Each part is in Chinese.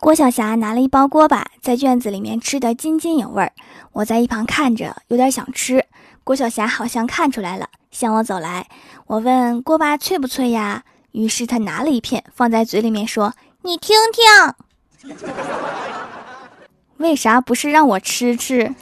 郭晓霞拿了一包锅巴，在院子里面吃得津津有味儿。我在一旁看着，有点想吃。郭晓霞好像看出来了，向我走来。我问锅巴脆不脆呀？于是她拿了一片放在嘴里面说：“你听听，为啥不是让我吃吃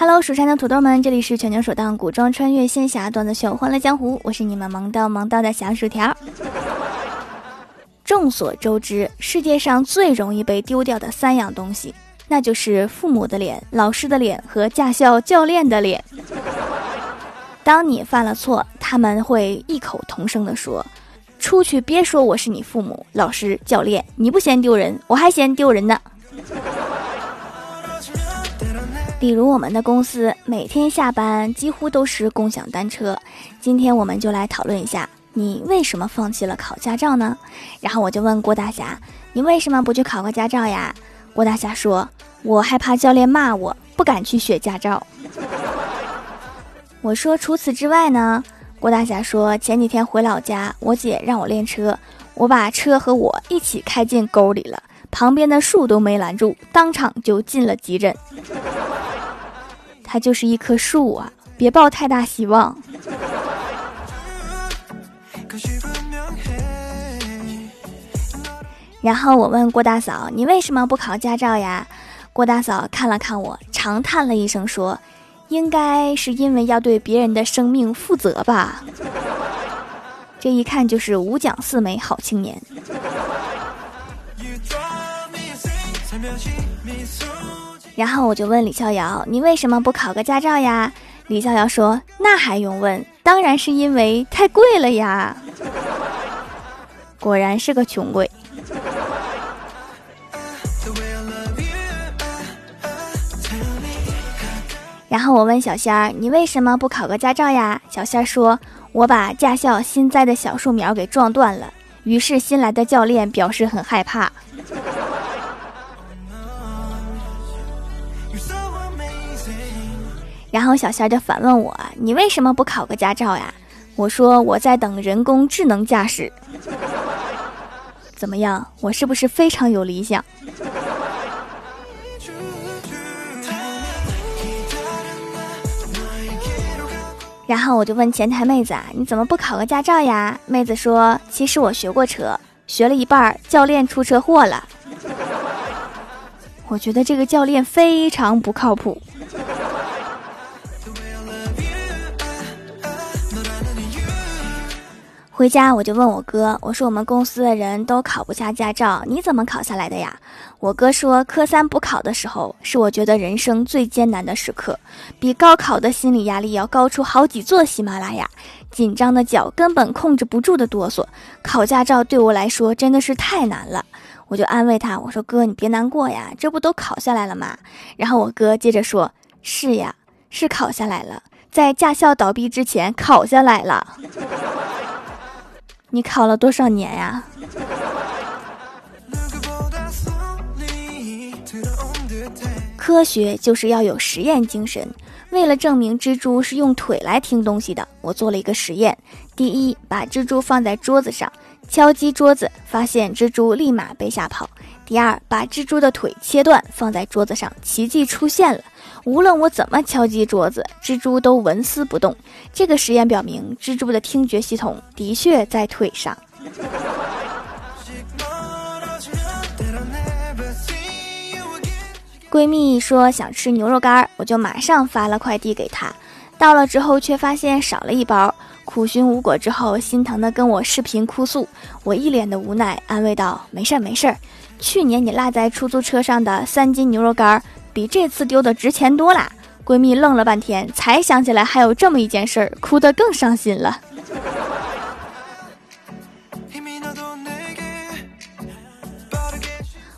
？”Hello，蜀山的土豆们，这里是全球首档古装穿越仙侠段子秀《欢乐江湖》，我是你们萌到萌到的小薯条。众所周知，世界上最容易被丢掉的三样东西，那就是父母的脸、老师的脸和驾校教练的脸。当你犯了错，他们会异口同声地说：“出去别说我是你父母、老师、教练，你不嫌丢人，我还嫌丢人呢。”比如我们的公司每天下班几乎都是共享单车，今天我们就来讨论一下，你为什么放弃了考驾照呢？然后我就问郭大侠，你为什么不去考个驾照呀？郭大侠说，我害怕教练骂我，不敢去学驾照。我说除此之外呢？郭大侠说，前几天回老家，我姐让我练车，我把车和我一起开进沟里了，旁边的树都没拦住，当场就进了急诊。它就是一棵树啊，别抱太大希望。然后我问郭大嫂：“你为什么不考驾照呀？”郭大嫂看了看我，长叹了一声，说：“应该是因为要对别人的生命负责吧。”这一看就是五讲四美好青年。然后我就问李逍遥：“你为什么不考个驾照呀？”李逍遥说：“那还用问？当然是因为太贵了呀！”果然是个穷鬼。然后我问小仙儿：“你为什么不考个驾照呀？”小仙儿说：“我把驾校新栽的小树苗给撞断了。”于是新来的教练表示很害怕。然后小仙儿就反问我：“你为什么不考个驾照呀？”我说：“我在等人工智能驾驶。”怎么样？我是不是非常有理想？然后我就问前台妹子啊：“你怎么不考个驾照呀？”妹子说：“其实我学过车，学了一半，教练出车祸了。”我觉得这个教练非常不靠谱。回家我就问我哥，我说我们公司的人都考不下驾照，你怎么考下来的呀？我哥说，科三补考的时候是我觉得人生最艰难的时刻，比高考的心理压力要高出好几座喜马拉雅，紧张的脚根本控制不住的哆嗦。考驾照对我来说真的是太难了，我就安慰他，我说哥你别难过呀，这不都考下来了吗？然后我哥接着说，是呀，是考下来了，在驾校倒闭之前考下来了。你考了多少年呀？科学就是要有实验精神。为了证明蜘蛛是用腿来听东西的，我做了一个实验。第一，把蜘蛛放在桌子上，敲击桌子，发现蜘蛛立马被吓跑。第二，把蜘蛛的腿切断，放在桌子上，奇迹出现了。无论我怎么敲击桌子，蜘蛛都纹丝不动。这个实验表明，蜘蛛的听觉系统的确在腿上。闺蜜说想吃牛肉干，我就马上发了快递给她。到了之后，却发现少了一包。苦寻无果之后，心疼的跟我视频哭诉。我一脸的无奈，安慰道：“没事儿，没事儿。去年你落在出租车上的三斤牛肉干。”比这次丢的值钱多啦！闺蜜愣了半天，才想起来还有这么一件事儿，哭得更伤心了。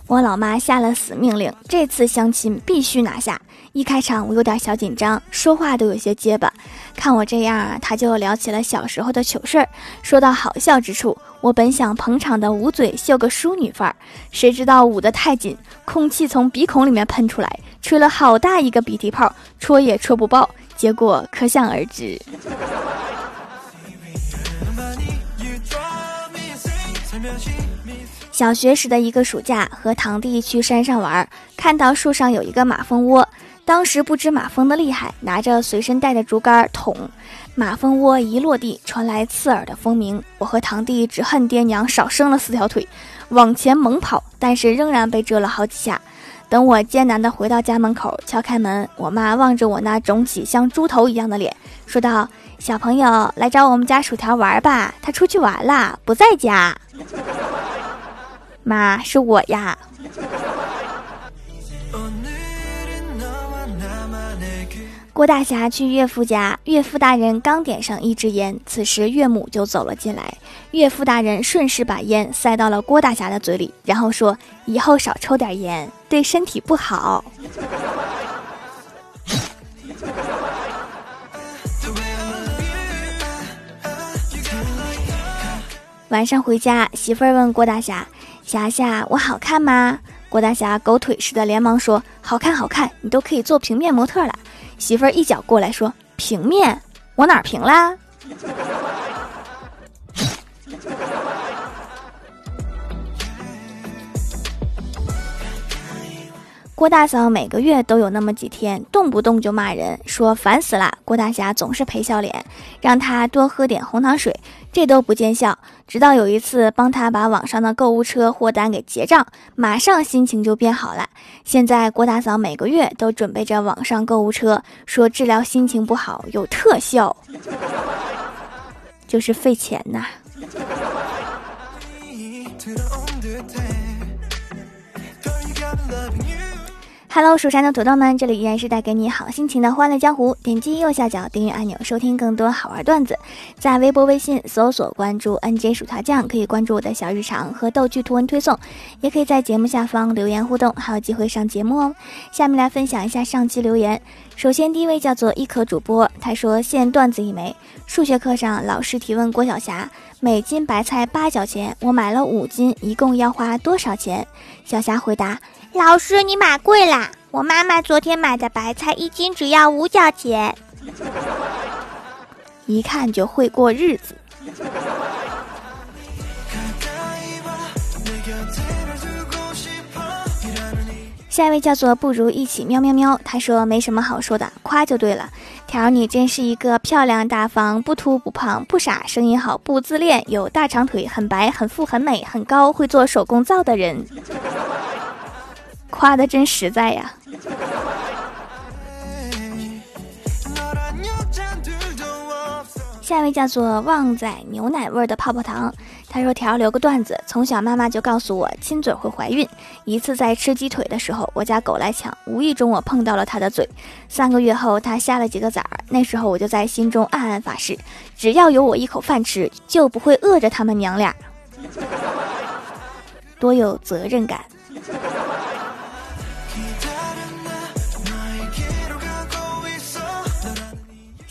我老妈下了死命令，这次相亲必须拿下，一开场我有点小紧张，说话都有些结巴。看我这样啊，他就聊起了小时候的糗事儿。说到好笑之处，我本想捧场的捂嘴秀个淑女范儿，谁知道捂得太紧，空气从鼻孔里面喷出来，吹了好大一个鼻涕泡，戳也戳不爆，结果可想而知。小学时的一个暑假，和堂弟去山上玩，看到树上有一个马蜂窝。当时不知马蜂的厉害，拿着随身带的竹竿捅，马蜂窝一落地，传来刺耳的蜂鸣。我和堂弟只恨爹娘少生了四条腿，往前猛跑，但是仍然被蛰了好几下。等我艰难地回到家门口，敲开门，我妈望着我那肿起像猪头一样的脸，说道：“小朋友来找我们家薯条玩吧，他出去玩了，不在家。”妈，是我呀。郭大侠去岳父家，岳父大人刚点上一支烟，此时岳母就走了进来。岳父大人顺势把烟塞到了郭大侠的嘴里，然后说：“以后少抽点烟，对身体不好。”晚上回家，媳妇儿问郭大侠：“霞霞，我好看吗？”郭大侠狗腿似的连忙说：“好看，好看，你都可以做平面模特了。”媳妇儿一脚过来，说：“平面，我哪平啦？” 郭大嫂每个月都有那么几天，动不动就骂人，说烦死了。郭大侠总是陪笑脸，让他多喝点红糖水，这都不见效。直到有一次帮他把网上的购物车货单给结账，马上心情就变好了。现在郭大嫂每个月都准备着网上购物车，说治疗心情不好有特效，就是费钱呐。Hello，蜀山的土豆们，这里依然是带给你好心情的欢乐江湖。点击右下角订阅按钮，收听更多好玩段子。在微博、微信搜索关注 “nj 薯条酱”，可以关注我的小日常和逗趣图文推送，也可以在节目下方留言互动，还有机会上节目哦。下面来分享一下上期留言。首先，第一位叫做一可主播，他说：“现段子一枚。数学课上，老师提问郭晓霞：每斤白菜八角钱，我买了五斤，一共要花多少钱？”小霞回答。老师，你买贵啦！我妈妈昨天买的白菜一斤只要五角钱，一看就会过日子。下一位叫做不如一起喵喵喵，他说没什么好说的，夸就对了。条，你真是一个漂亮大方、不秃不胖、不傻、声音好、不自恋、有大长腿、很白、很富、很美、很高、会做手工皂的人。夸的真实在呀！下一位叫做旺仔牛奶味的泡泡糖，他说：“条留个段子，从小妈妈就告诉我亲嘴会怀孕。一次在吃鸡腿的时候，我家狗来抢，无意中我碰到了它的嘴。三个月后，它下了几个崽儿。那时候我就在心中暗暗发誓，只要有我一口饭吃，就不会饿着他们娘俩。多有责任感。”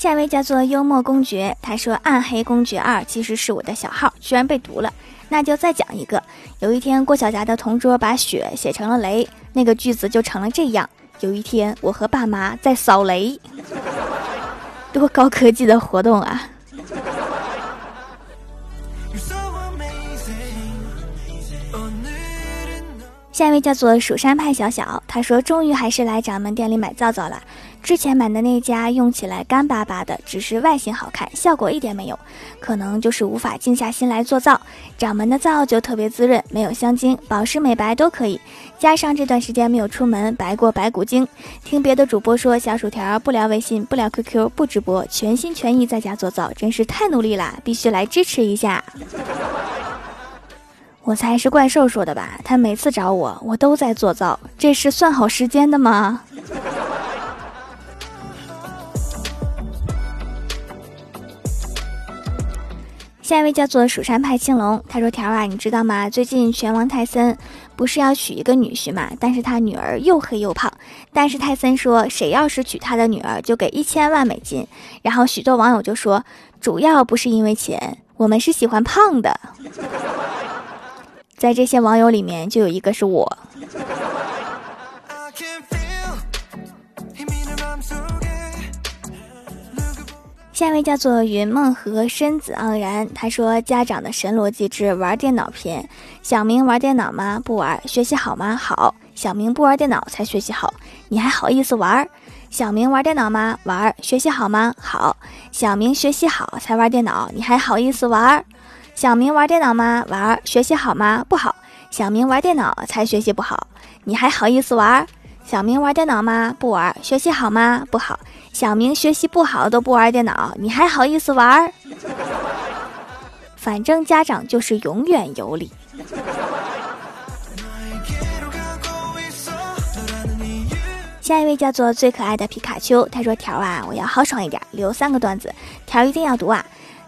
下一位叫做幽默公爵，他说《暗黑公爵二》其实是我的小号，居然被毒了，那就再讲一个。有一天，郭晓霞的同桌把雪写成了雷，那个句子就成了这样：有一天，我和爸妈在扫雷，多高科技的活动啊！下一位叫做蜀山派小小，他说：“终于还是来掌门店里买皂皂了。之前买的那家用起来干巴巴的，只是外形好看，效果一点没有。可能就是无法静下心来做皂。掌门的皂就特别滋润，没有香精，保湿美白都可以。加上这段时间没有出门，白过白骨精。听别的主播说，小薯条不聊微信，不聊 QQ，不直播，全心全意在家做皂，真是太努力了，必须来支持一下。”我猜是怪兽说的吧？他每次找我，我都在做皂，这是算好时间的吗？下一位叫做蜀山派青龙，他说：“条啊，你知道吗？最近拳王泰森不是要娶一个女婿嘛？但是他女儿又黑又胖，但是泰森说，谁要是娶他的女儿，就给一千万美金。然后许多网友就说，主要不是因为钱，我们是喜欢胖的。在这些网友里面，就有一个是我。下一位叫做云梦和身子盎然，他说：“家长的神逻辑之玩电脑篇，小明玩电脑吗？不玩。学习好吗？好。小明不玩电脑才学习好，你还好意思玩？小明玩电脑吗？玩。学习好吗？好。小明学习好才玩电脑，你还好意思玩？小明玩电脑吗？玩。学习好吗？不好。小明玩电脑才学习不好，你还好意思玩？小明玩电脑吗？不玩。学习好吗？不好。”小明学习不好都不玩电脑，你还好意思玩？反正家长就是永远有理。下一位叫做最可爱的皮卡丘，他说：“条啊，我要豪爽一点，留三个段子，条一定要读啊。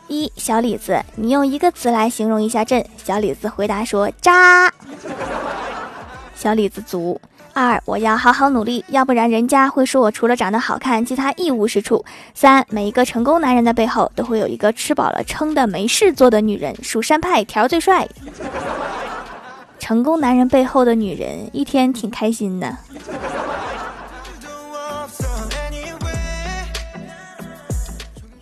一小李子，你用一个词来形容一下朕。小李子回答说：渣。小李子足。”二，我要好好努力，要不然人家会说我除了长得好看，其他一无是处。三，每一个成功男人的背后都会有一个吃饱了撑的没事做的女人。蜀山派条最帅。成功男人背后的女人一天挺开心的。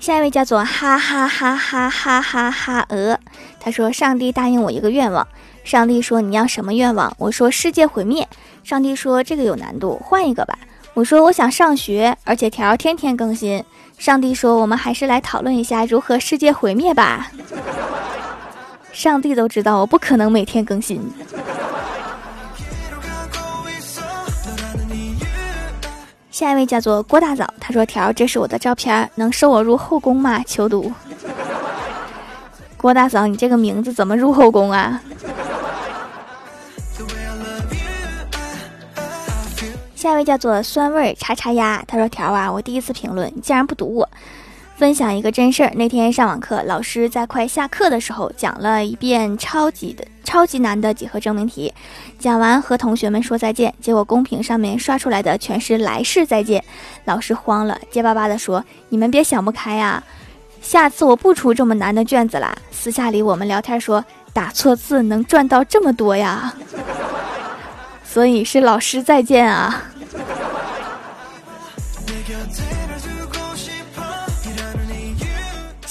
下一位叫做哈哈哈哈哈哈哈鹅，他说：“上帝答应我一个愿望。”上帝说：“你要什么愿望？”我说：“世界毁灭。”上帝说：“这个有难度，换一个吧。”我说：“我想上学，而且条天天更新。”上帝说：“我们还是来讨论一下如何世界毁灭吧。”上帝都知道我不可能每天更新。下一位叫做郭大嫂，他说：“条，这是我的照片，能收我入后宫吗？求读。”郭大嫂，你这个名字怎么入后宫啊？下一位叫做酸味叉叉鸭，他说：“条啊，我第一次评论，你竟然不读我。分享一个真事儿，那天上网课，老师在快下课的时候讲了一遍超级的超级难的几何证明题，讲完和同学们说再见，结果公屏上面刷出来的全是来世再见，老师慌了，结巴巴的说：你们别想不开呀，下次我不出这么难的卷子啦。私下里我们聊天说，打错字能赚到这么多呀。”所以是老师再见啊！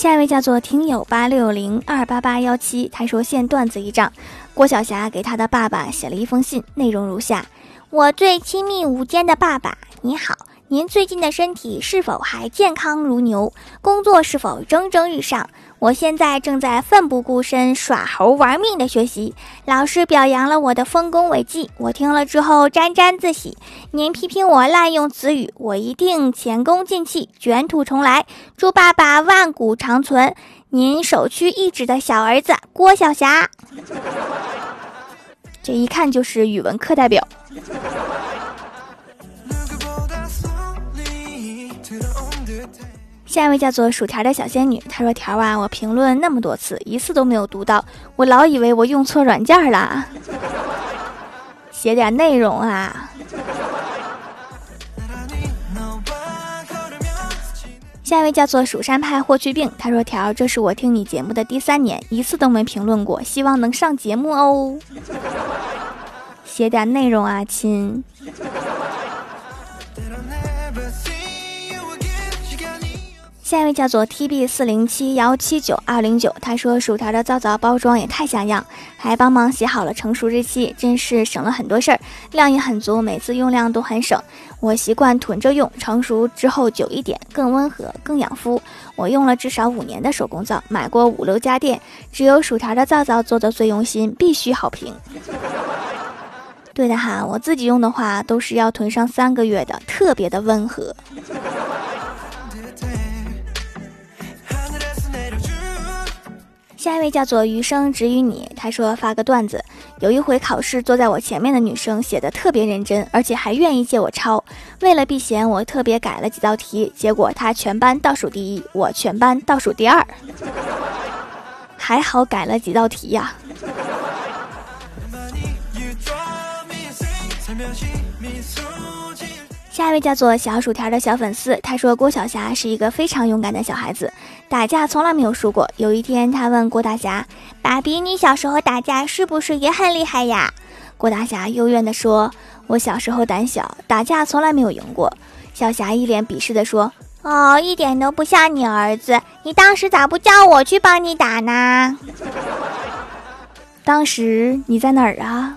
下一位叫做听友八六零二八八幺七，他说现段子一张，郭晓霞给他的爸爸写了一封信，内容如下：我最亲密无间的爸爸，你好。您最近的身体是否还健康如牛？工作是否蒸蒸日上？我现在正在奋不顾身、耍猴玩命的学习。老师表扬了我的丰功伟绩，我听了之后沾沾自喜。您批评我滥用词语，我一定前功尽弃，卷土重来。祝爸爸万古长存！您首屈一指的小儿子郭晓霞，这一看就是语文课代表。下一位叫做薯条的小仙女，她说：“条啊，我评论那么多次，一次都没有读到，我老以为我用错软件了，写点内容啊。”下一位叫做蜀山派霍去病，他说：“条，这是我听你节目的第三年，一次都没评论过，希望能上节目哦，写点内容啊，亲。”下一位叫做 T B 四零七幺七九二零九，他说薯条的皂皂包装也太像样，还帮忙写好了成熟日期，真是省了很多事儿，量也很足，每次用量都很省。我习惯囤着用，成熟之后久一点，更温和，更养肤。我用了至少五年的手工皂，买过五六家店，只有薯条的皂皂做的最用心，必须好评。对的哈，我自己用的话都是要囤上三个月的，特别的温和。下一位叫做余生只与你，他说发个段子，有一回考试坐在我前面的女生写的特别认真，而且还愿意借我抄。为了避嫌，我特别改了几道题，结果她全班倒数第一，我全班倒数第二。还好改了几道题呀。下一位叫做小薯条的小粉丝，他说郭晓霞是一个非常勇敢的小孩子，打架从来没有输过。有一天，他问郭大侠：“爸比，你小时候打架是不是也很厉害呀？”郭大侠幽怨地说：“我小时候胆小，打架从来没有赢过。”小霞一脸鄙视地说：“哦，一点都不像你儿子，你当时咋不叫我去帮你打呢？”当时你在哪儿啊？